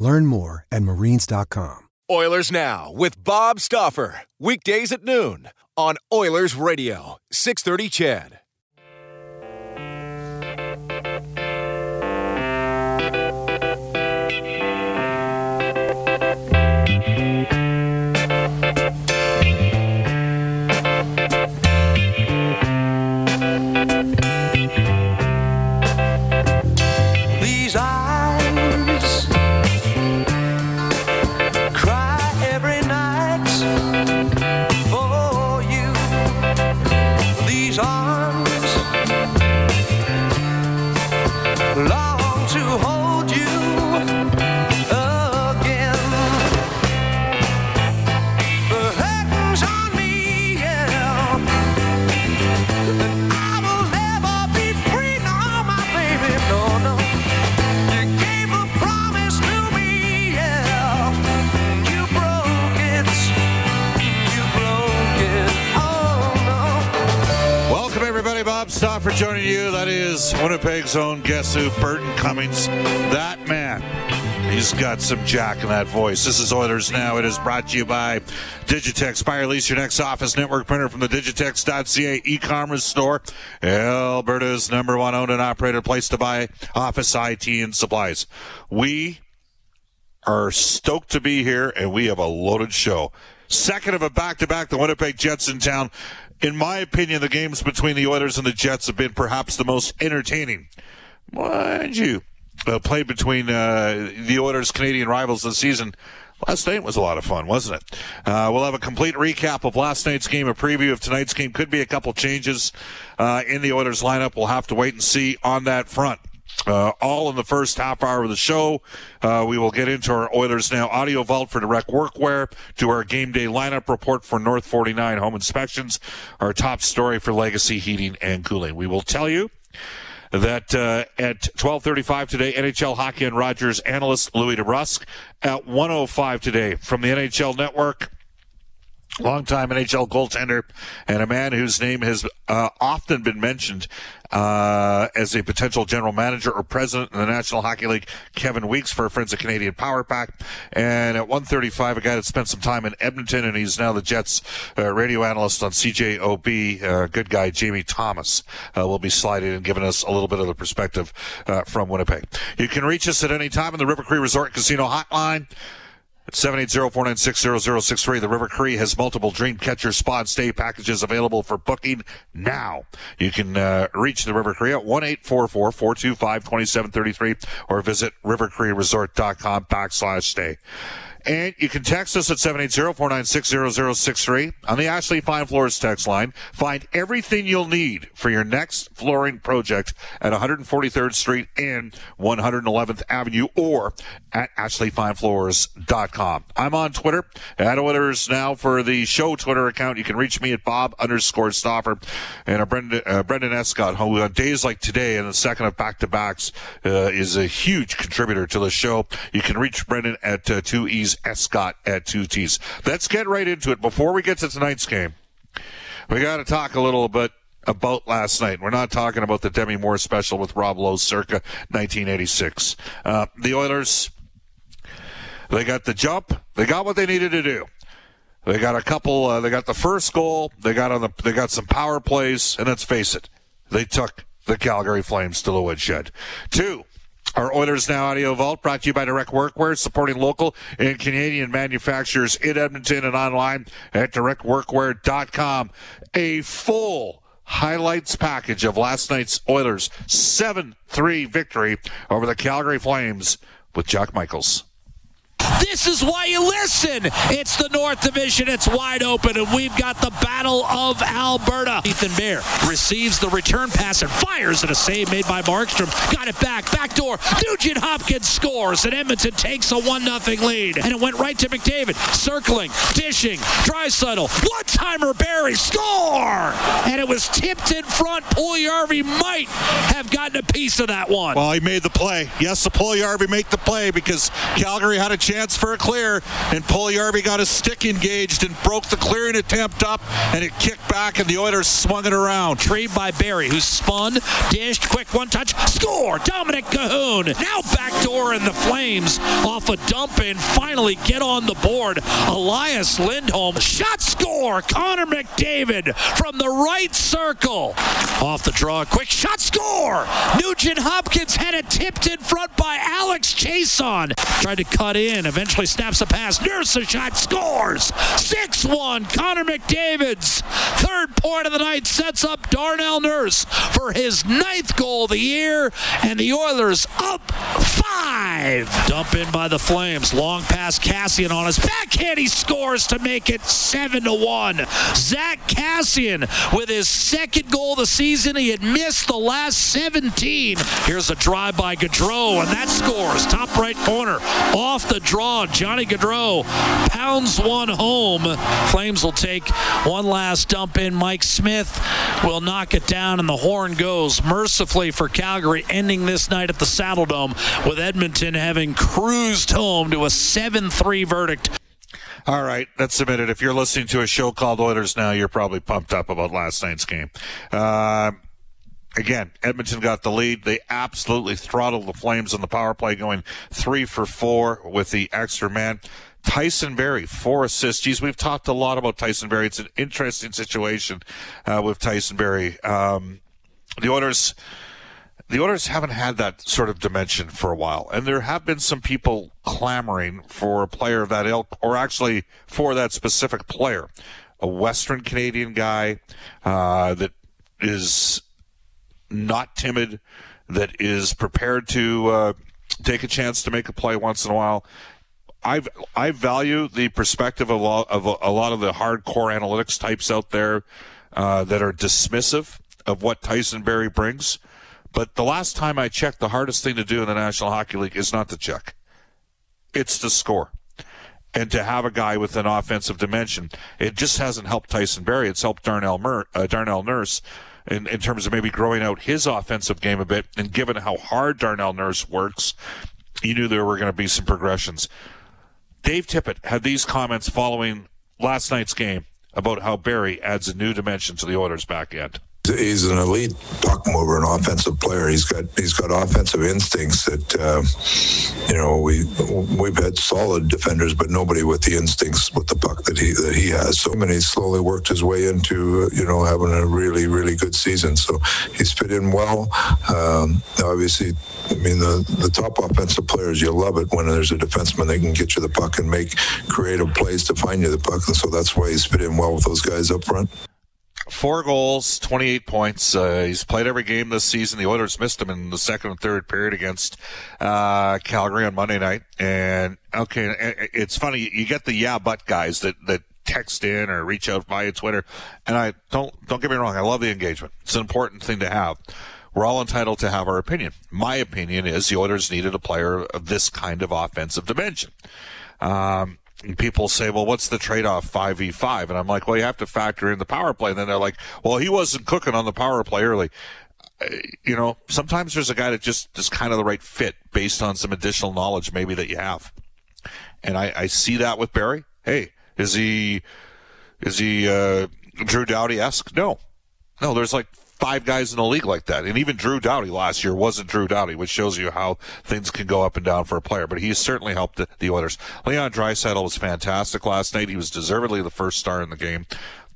Learn more at marines.com. Oilers Now with Bob Stauffer. Weekdays at noon on Oilers Radio, 630 CHED. Stauffer joining you. That is Winnipeg's own guess who, Burton Cummings. That man. He's got some jack in that voice. This is Oilers Now. It is brought to you by Digitex. Buy or lease your next office network printer from the Digitex.ca e-commerce store. Alberta's number one owned and operated place to buy office IT and supplies. We are stoked to be here, and we have a loaded show. Second of a back-to-back, the Winnipeg Jets in town. In my opinion, the games between the Oilers and the Jets have been perhaps the most entertaining. Mind you, uh, played between uh, the Oilers' Canadian rivals this season. Last night was a lot of fun, wasn't it? Uh, we'll have a complete recap of last night's game, a preview of tonight's game. Could be a couple changes uh, in the Oilers lineup. We'll have to wait and see on that front. Uh, all in the first half hour of the show. Uh, we will get into our Oilers Now audio vault for direct workwear, to our game day lineup report for North 49 home inspections, our top story for Legacy Heating and Cooling. We will tell you that uh, at 12:35 today, NHL hockey and Rogers analyst Louie DeBrusk. At 105 today from the NHL Network. Longtime NHL goaltender and a man whose name has uh, often been mentioned uh, as a potential general manager or president in the National Hockey League, Kevin Weeks for Friends of Canadian Power Pack. And at 135, a guy that spent some time in Edmonton and he's now the Jets uh, radio analyst on CJOB. Uh, good guy, Jamie Thomas, uh, will be sliding and giving us a little bit of the perspective uh, from Winnipeg. You can reach us at any time in the River Cree Resort Casino hotline. 780-496-0063. The River Cree has multiple dream catcher spa and stay packages available for booking now. You can uh, reach the River Cree at 1-844-425-2733 or visit rivercreeresort.com backslash stay. And you can text us at 780-496-0063 on the Ashley Fine Floors text line. Find everything you'll need for your next flooring project at 143rd Street and 111th Avenue or at ashleyfinefloors.com. I'm on Twitter at Oilers now for the show Twitter account. You can reach me at Bob underscore Stauffer and uh, Brendan, uh, Brendan Escott, who on days like today and the second of back-to-backs uh, is a huge contributor to the show. You can reach Brendan at uh, two E's Escott at two T's. Let's get right into it. Before we get to tonight's game, we got to talk a little bit about last night. We're not talking about the Demi Moore special with Rob Lowe circa 1986. Uh, the Oilers, they got the jump. They got what they needed to do. They got a couple. Uh, they got the first goal. They got on the. They got some power plays, and let's face it, they took the Calgary Flames to the woodshed. Two. Our Oilers Now Audio Vault brought to you by Direct Workwear, supporting local and Canadian manufacturers in Edmonton and online at directworkwear.com. A full highlights package of last night's Oilers 7 3 victory over the Calgary Flames with Jack Michaels. This is why you listen. It's the North Division. It's wide open, and we've got the Battle of Alberta. Ethan Bear receives the return pass and fires at a save made by Markstrom. Got it back. Backdoor. Nugent Hopkins scores, and Edmonton takes a 1 0 lead. And it went right to McDavid. Circling, dishing, Draisaitl. One timer, Barrie. Score! And it was tipped in front. Puljujärvi might have gotten a piece of that one. Well, he made the play. Yes, the Puljujärvi make the play because Calgary had a chance for a clear, and Puljujärvi got his stick engaged and broke the clearing attempt up, and it kicked back, and the Oilers swung it around. Retrieved by Barrie, who spun, dished, quick one touch, score! Dominik Kahun. Now backdoor in the Flames off a dump in. Finally get on the board. Elias Lindholm. Shot score! Connor McDavid from the right circle. Off the draw, quick shot score! Nugent Hopkins had it tipped in front by Alex Chiasson. Tried to cut in, eventually snaps a pass. Nurse a shot, scores! 6 1. Connor McDavid's third point of the night sets up Darnell Nurse for his ninth goal of the year, and the Oilers up five. Dump in by the Flames. Long pass Kassian on his backhand. He scores to make it 7 to 1. Zach Kassian with his second goal of the season. He had missed the last 17. Here's a drive by Gaudreau, and that scores. Top right corner. Off the draw, Johnny Gaudreau pounds one home. Flames will take one last dump in. Mike Smith will knock it down, and the horn goes mercifully for Calgary, ending this night at the Saddledome with Edmonton having cruised home to a 7 3 verdict. All right, that's submitted. If you're listening to a show called Oilers now, you're probably pumped up about last night's game. Uh, again, Edmonton got the lead. They absolutely throttled the Flames on the power play, going three for four with the extra man. Tyson Barrie, four assists. Geez, we've talked a lot about Tyson Barrie. It's an interesting situation uh, with Tyson Barrie. Um, the Oilers the Oilers haven't had that sort of dimension for a while, and there have been some people clamoring for a player of that ilk, or actually for that specific player, a Western Canadian guy uh, that is not timid, that is prepared to uh, take a chance to make a play once in a while. I I value the perspective of a lot of a, lot of the hardcore analytics types out there uh, that are dismissive of what Tyson Barrie brings. But the last time I checked, the hardest thing to do in the National Hockey League is not to check. It's to score. And to have a guy with an offensive dimension. It just hasn't helped Tyson Barrie. It's helped Darnell, Mur- uh, Darnell Nurse in, in terms of maybe growing out his offensive game a bit. And given how hard Darnell Nurse works, you knew there were going to be some progressions. Dave Tippett had these comments following last night's game about how Barrie adds a new dimension to the Oilers' back end he's an elite puck mover, an offensive player. He's got he's got offensive instincts that uh, you know we we've had solid defenders, but nobody with the instincts with the puck that he that he has. So I mean, he's slowly worked his way into you know having a really really good season. So he's fit in well. Um, obviously, I mean the the top offensive players, you love it when there's a defenseman that can get you the puck and make creative plays to find you the puck, and so that's why he's fit in well with those guys up front four goals, 28 points. Uh, he's played every game this season. The Oilers missed him in the second and third period against uh, Calgary on Monday night. And okay, it's funny. You get the yeah, but guys that that text in or reach out via Twitter. And I don't don't get me wrong. I love the engagement. It's an important thing to have. We're all entitled to have our opinion. My opinion is the Oilers needed a player of this kind of offensive dimension. Um, people say, well, what's the trade off 5v5? And I'm like, well, you have to factor in the power play. And then they're like, well, he wasn't cooking on the power play early. You know, sometimes there's a guy that just is kind of the right fit based on some additional knowledge maybe that you have. And I, I see that with Barrie. Hey, is he, is he, uh, Drew Doughty esque? No. No, there's like five guys in the league like that. And even Drew Doughty last year wasn't Drew Doughty, which shows you how things can go up and down for a player. But he's certainly helped the, the Oilers. Leon Draisaitl was fantastic last night. He was deservedly the first star in the game.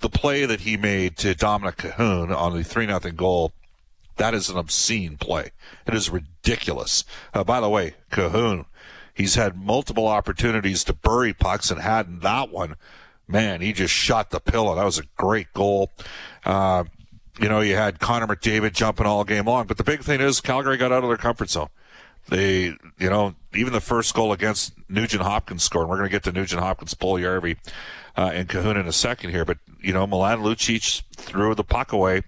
The play that he made to Dominik Kahun on the 3 0 goal, that is an obscene play. It is ridiculous. Uh, by the way, Kahun, he's had multiple opportunities to bury pucks and hadn't that one. Man, he just shot the pillow. That was a great goal. Uh, you know, you had Connor McDavid jumping all game long, but the big thing is Calgary got out of their comfort zone. They, you know, even the first goal against Nugent Hopkins scored. We're going to get to Nugent Hopkins, Puljujarvi, uh, and Kahun in a second here, but you know, Milan Lucic threw the puck away.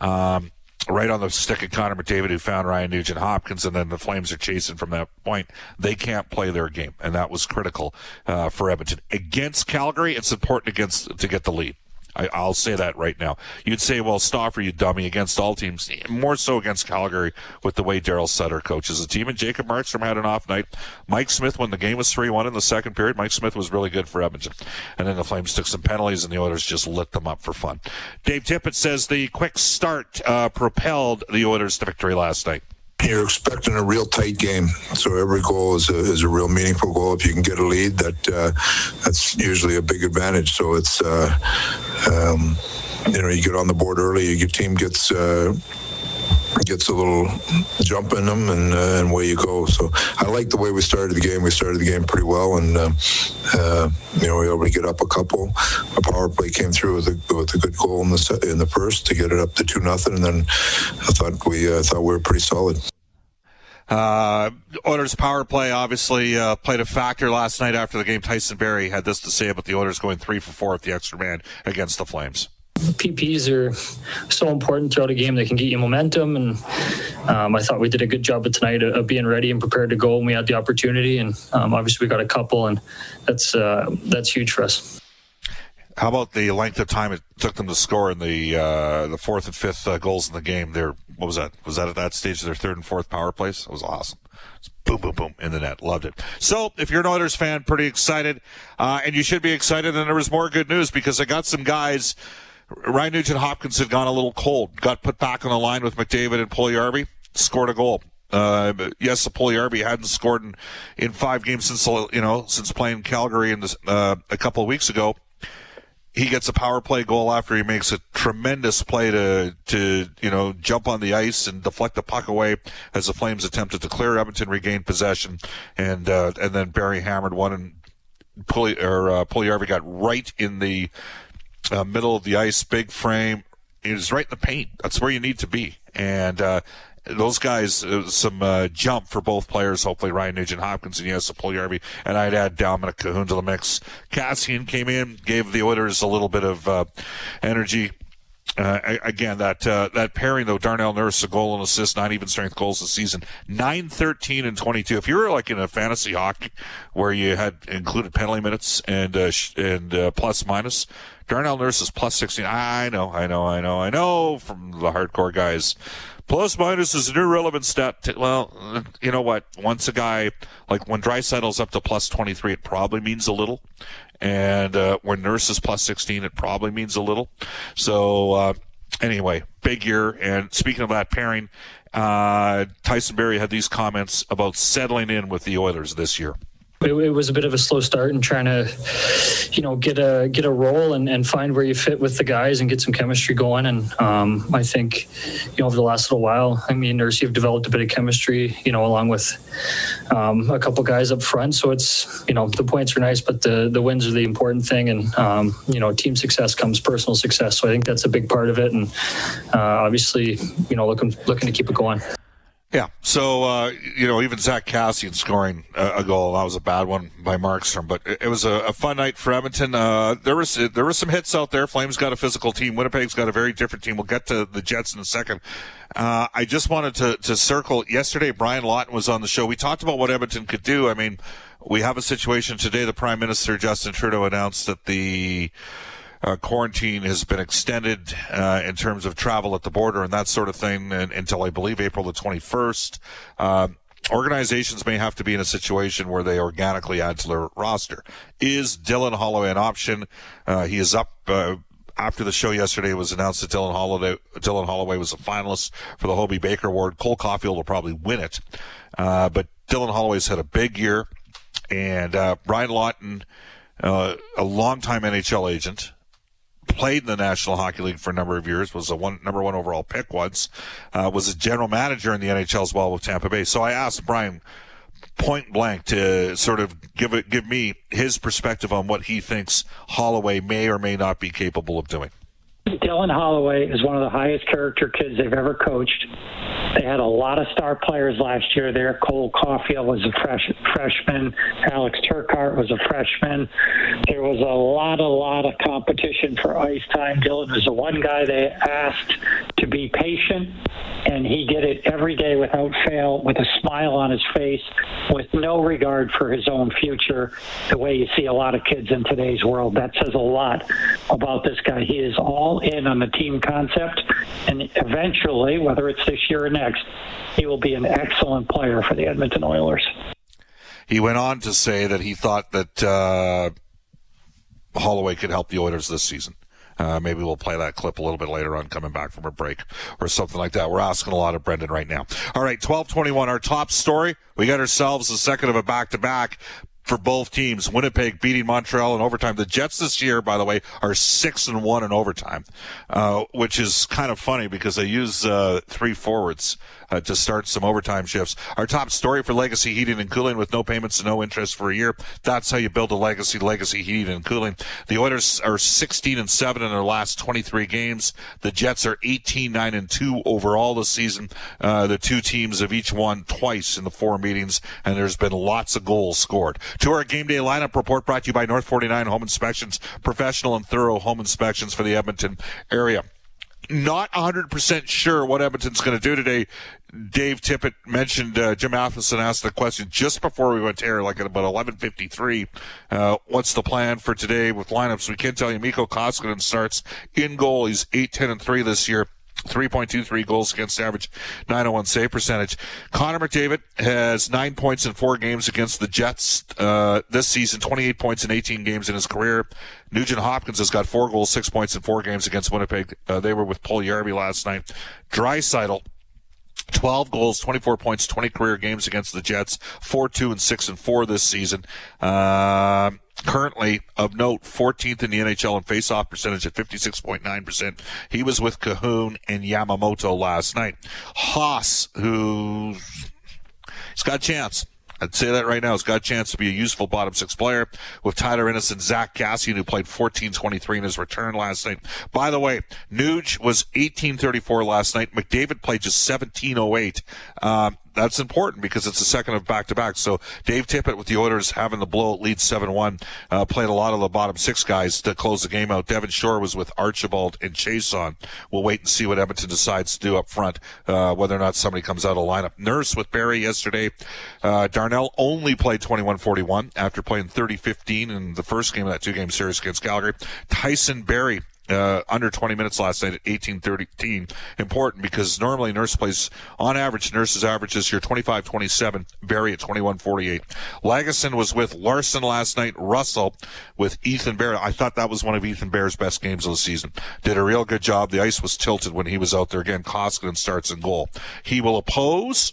Um, right on the stick of Connor McDavid, who found Ryan Nugent Hopkins, and then the Flames are chasing from that point. They can't play their game, and that was critical uh, for Edmonton against Calgary. It's important against to get the lead. I, will say that right now. You'd say, well, Stauffer, you dummy, against all teams, more so against Calgary with the way Daryl Sutter coaches the team. And Jacob Markstrom had an off night. Mike Smith, when the game was 3 1 in the second period, Mike Smith was really good for Edmonton. And then the Flames took some penalties, and the Oilers just lit them up for fun. Dave Tippett says the quick start uh, propelled the Oilers to victory last night you're expecting a real tight game. So every goal is a, is a real meaningful goal. If you can get a lead, that uh, that's usually a big advantage. So it's uh, um, you know you get on the board early, your team gets. Uh, gets a little jump in them and, uh, and away you go. So I like the way we started the game. We started the game pretty well, and uh, uh, you know we were able to get up a couple. A power play came through with a, with a good goal in the in the first to get it up to two nothing, and then I thought we uh, thought we were pretty solid. Uh, Oilers power play obviously uh, played a factor last night after the game. Tyson Barrie had this to say about the Oilers going three for four at the extra man against the Flames. PPs are so important throughout a game. They can get you momentum, and um, I thought we did a good job of tonight of, of, being ready and prepared to go when we had the opportunity. And um, obviously, we got a couple, and that's uh, that's huge for us. How about the length of time it took them to score in the uh, the fourth and fifth uh, goals in the game? There, what was that? Was that at that stage of their third and fourth power plays? It was awesome. It's boom, boom, boom in the net. Loved it. So, if you're an Oilers fan, pretty excited, uh, and you should be excited. And there was more good news because I got some guys. Ryan Nugent Hopkins had gone a little cold, got put back on the line with McDavid and Puljujarvi, scored a goal. Uh, yes, Puljujarvi hadn't scored in, in five games since you know since playing Calgary in this, uh, a couple of weeks ago. He gets a power play goal after he makes a tremendous play to to you know jump on the ice and deflect the puck away as the Flames attempted to clear Edmonton, regain possession, and uh, and then Barrie hammered one and Pulley or uh, got right in the uh, middle of the ice, big frame. He was right in the paint. That's where you need to be, and uh, those guys, uh, some uh, jump for both players. Hopefully, Ryan Nugent Hopkins and yes, Puljujarvi, and I'd add Dominik Kahun to the mix. Kassian came in, gave the Oilers a little bit of uh, energy. Uh, again, that uh, that pairing though, Darnell Nurse, a goal and assist, nine even strength goals this season, nine, thirteen, and twenty two. If you were like in a fantasy hockey where you had included penalty minutes and uh, and plus minus, Darnell Nurse is plus sixteen. I know, I know, I know, I know from the hardcore guys Plus minus is an irrelevant stat. To, well, you know what? Once a guy, like when Draisaitl's up to plus 23, it probably means a little. And uh, when Nurse is plus 16, it probably means a little. So, uh, anyway, big year. And speaking of that pairing, uh, Tyson Barrie had these comments about settling in with the Oilers this year it, it, was a bit of a slow start and trying to, you know, get a get a role and, and find where you fit with the guys and get some chemistry going. And um, I think, you know, over the last little while, I mean, Nursey have developed a bit of chemistry, you know, along with um, a couple guys up front. So it's, you know, the points are nice, but the the wins are the important thing. And um, you know, team success comes personal success. So I think that's a big part of it. And uh, obviously, you know, looking looking to keep it going. Yeah. So, uh, you know, even Zach Kassian scoring a, a, goal, that was a bad one by Markstrom, but it, it was a, a, fun night for Edmonton. Uh, there was, there was some hits out there. Flames got a physical team. Winnipeg's got a very different team. We'll get to the Jets in a second. Uh, I just wanted to, to circle yesterday. Brian Lawton was on the show. We talked about what Edmonton could do. I mean, we have a situation today. The Prime Minister, Justin Trudeau, announced that the, uh, quarantine has been extended uh, in terms of travel at the border and that sort of thing and, until I believe April the 21st. Uh, organizations may have to be in a situation where they organically add to their roster. Is Dylan Holloway an option? Uh, he is up uh, after the show yesterday, it was announced that Dylan Holloway, Dylan Holloway was a finalist for the Hobey Baker Award. Cole Caufield will probably win it, uh, but Dylan Holloway's had a big year, and uh, Brian Lawton, uh, a longtime NHL agent, played in the National Hockey League for a number of years, was a one number one overall pick once, uh, was a general manager in the NHL as well with Tampa Bay. So I asked Brian point blank to sort of give it, give me his perspective on what he thinks Holloway may or may not be capable of doing. Dylan Holloway is one of the highest character kids they've ever coached. They had a lot of star players last year there. Cole Caufield was a fresh, freshman. Alex Turcotte was a freshman. There was a lot, a lot of competition for ice time. Dylan was the one guy they asked to be patient, and he did it every day without fail, with a smile on his face, with no regard for his own future, the way you see a lot of kids in today's world. That says a lot about this guy. He is all in on the team concept, and eventually, whether it's this year or next, he will be an excellent player for the Edmonton Oilers. He went on to say that he thought that uh, Holloway could help the Oilers this season. Uh, maybe we'll play that clip a little bit later on coming back from a break or something like that. We're asking a lot of Brendan right now. All right, 1221, our top story. We got ourselves a second of a back to back for both teams. Winnipeg beating Montreal in overtime. The Jets this year, by the way, are six and one in overtime, uh, which is kind of funny because they use uh, three forwards uh, to start some overtime shifts. Our top story for Legacy Heating and Cooling with no payments and no interest for a year. That's how you build a legacy. Legacy Heating and Cooling. The Oilers are 16 and seven in their last 23 games. The Jets are 18 nine and two overall this season. Uh, the two teams have each won twice in the four meetings, and there's been lots of goals scored. To our game day lineup report brought to you by North 49 Home Inspections, professional and thorough home inspections for the Edmonton area. Not 100% sure what Edmonton's going to do today. Dave Tippett mentioned uh, Jim Matheson asked the question just before we went to air, like at about 11:53. Uh, what's the plan for today with lineups? We can tell you, Mikko Koskinen starts in goal. He's 8-10 and three this year. 3.23 goals against average, 901 save percentage. Connor McDavid has nine points in four games against the Jets uh, this season, 28 points in 18 games in his career. Nugent Hopkins has got four goals, six points in four games against Winnipeg. Uh, they were with Puljujarvi last night. Draisaitl 12 goals, 24 points, 20 career games against the Jets, 4-2 and 6 and 4 this season. Uh, currently of note 14th in the NHL in faceoff percentage at 56.9%. He was with Kahun and Yamamoto last night. Haas, who he's got a chance. I'd say that right now. He's got a chance to be a useful bottom six player with Tyler Innocent, Zach Kassian, who played 14-23 in his return last night. By the way, Nuge was 18-34 last night. McDavid played just 17-08. Um, that's important because it's the second of back to back. So Dave Tippett with the Oilers having the blow lead 7-1, uh, played a lot of the bottom six guys to close the game out. Devin Shore was with Archibald and Chiasson. We'll wait and see what Edmonton decides to do up front, uh, whether or not somebody comes out of lineup. Nurse with Barrie yesterday. Uh, Darnell only played 21-41 after playing 30-15 in the first game of that two game series against Calgary. Tyson Barrie uh, under 20 minutes last night at 18-13. Important because normally Nurse plays, on average, Nurse's average this year 25-27, Barrie at 21-48. Lagesson was with Larsson last night, Russell with Ethan Bear. I thought that was one of Ethan Bear's best games of the season. Did a real good job. The ice was tilted when he was out there again. Koskinen starts in goal. He will oppose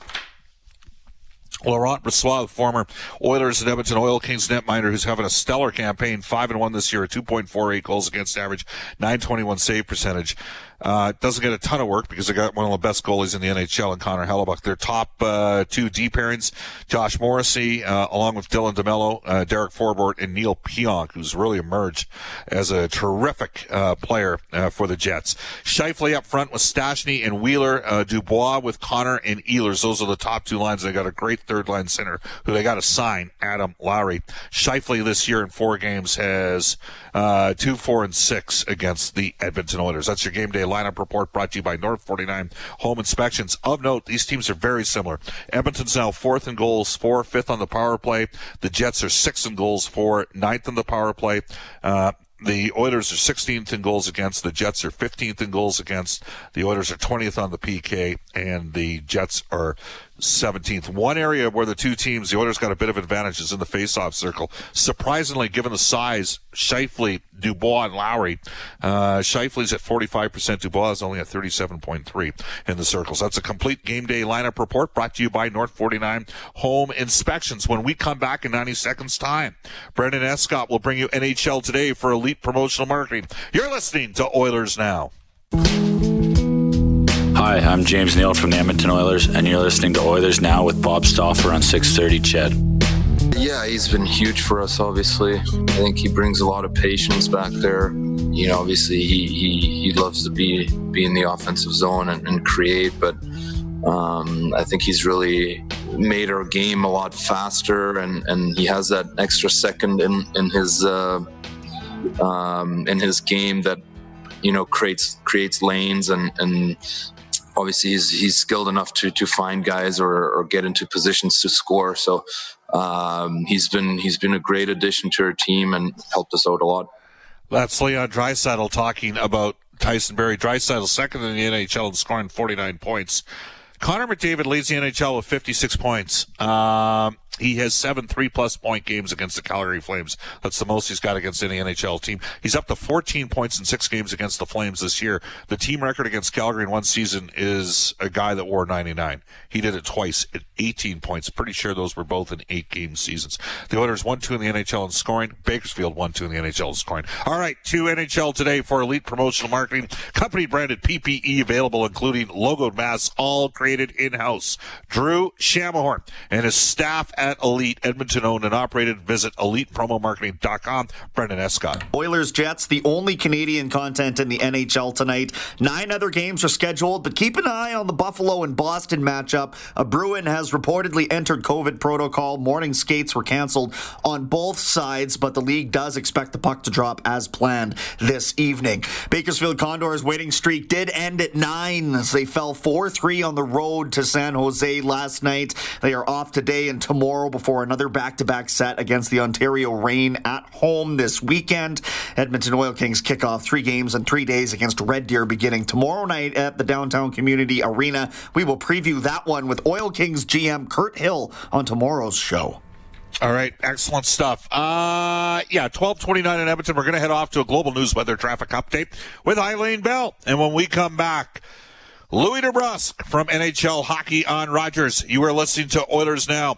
Laurent Brossoit, former Oilers and Edmonton Oil Kings netminder, who's having a stellar campaign, five and one this year, 2.48 goals against average, 921 save percentage. Uh, doesn't get a ton of work because they got one of the best goalies in the NHL in Connor Hellebuyck. Their top uh, two D pairings, Josh Morrissey, uh, along with Dylan DeMelo, uh, Derek Forbort, and Neal Pionk, who's really emerged as a terrific uh, player uh, for the Jets. Scheifele up front with Stastny and Wheeler, uh, Dubois with Connor and Ehlers. Those are the top two lines. They got a great third line center who they got to sign, Adam Lowry. Scheifele this year in four games has uh, two, four, and six against the Edmonton Oilers. That's your game day lineup report brought to you by North 49 Home Inspections. Of note, these teams are very similar. Edmonton's now fourth in goals, four, fifth on the power play. The Jets are sixth in goals, four, ninth on the power play. Uh, the Oilers are 16th in goals against. The Jets are 15th in goals against. The Oilers are 20th on the PK, and the Jets are 17th. One area where the two teams, the Oilers got a bit of advantage is in the face-off circle. Surprisingly, given the size, Scheifele, Dubois, and Lowry, uh, Scheifele's at 45%, Dubois is only at 37.3 in the circles. That's a complete game day lineup report brought to you by North 49 Home Inspections. When we come back in 90 seconds time, Brendan Escott will bring you NHL Today for Elite Promotional Marketing. You're listening to Oilers Now. Hi, I'm James Neal from the Edmonton Oilers, and you're listening to Oilers Now with Bob Stauffer on 630 Ched. Yeah, he's been huge for us, obviously. I think he brings a lot of patience back there. You know, obviously he, he, he loves to be, be in the offensive zone and, and create, but um, I think he's really made our game a lot faster and, and he has that extra second in, in his uh, um, in his game that you know creates creates lanes and, and obviously he's, he's skilled enough to to find guys or, or get into positions to score. So um, he's been he's been a great addition to our team and helped us out a lot. That's Leon Draisaitl talking about Tyson Barrie. Draisaitl second in the NHL and scoring 49 points. Connor McDavid leads the NHL with 56 points. Um, he has seven three plus point games against the Calgary Flames. That's the most he's got against any NHL team. He's up to 14 points in six games against the Flames this year. The team record against Calgary in one season is a guy that wore 99. He did it twice at 18 points. Pretty sure those were both in eight game seasons. The Oilers 1 2 in the NHL in scoring. Bakersfield 1 2 in the NHL in scoring. All right, two NHL today for elite promotional marketing. Company branded PPE available, including logoed masks, all created in house. Drew Shamahorn and his staff at Elite, Edmonton owned and operated. Visit elitepromomarketing.com. Brendan Escott. Oilers Jets, the only Canadian content in the NHL tonight. Nine other games are scheduled, but keep an eye on the Buffalo and Boston matchup. A Bruin has reportedly entered COVID protocol. Morning skates were canceled on both sides, but the league does expect the puck to drop as planned this evening. Bakersfield Condors' waiting streak did end at nine as they fell 4 3 on the road to San Jose last night. They are off today and tomorrow before another back to back set against the Ontario Reign at home this weekend. Edmonton Oil Kings kick off three games in three days against Red Deer beginning tomorrow night at the Downtown Community Arena. We will preview that one with Oil Kings GM Kirt Hill on tomorrow's show. All right, excellent stuff. Uh, yeah, 1229 in Edmonton. We're going to head off to a global news weather traffic update with Eileen Bell. And when we come back, Louie DeBrusk from NHL Hockey on Rogers. You are listening to Oilers Now.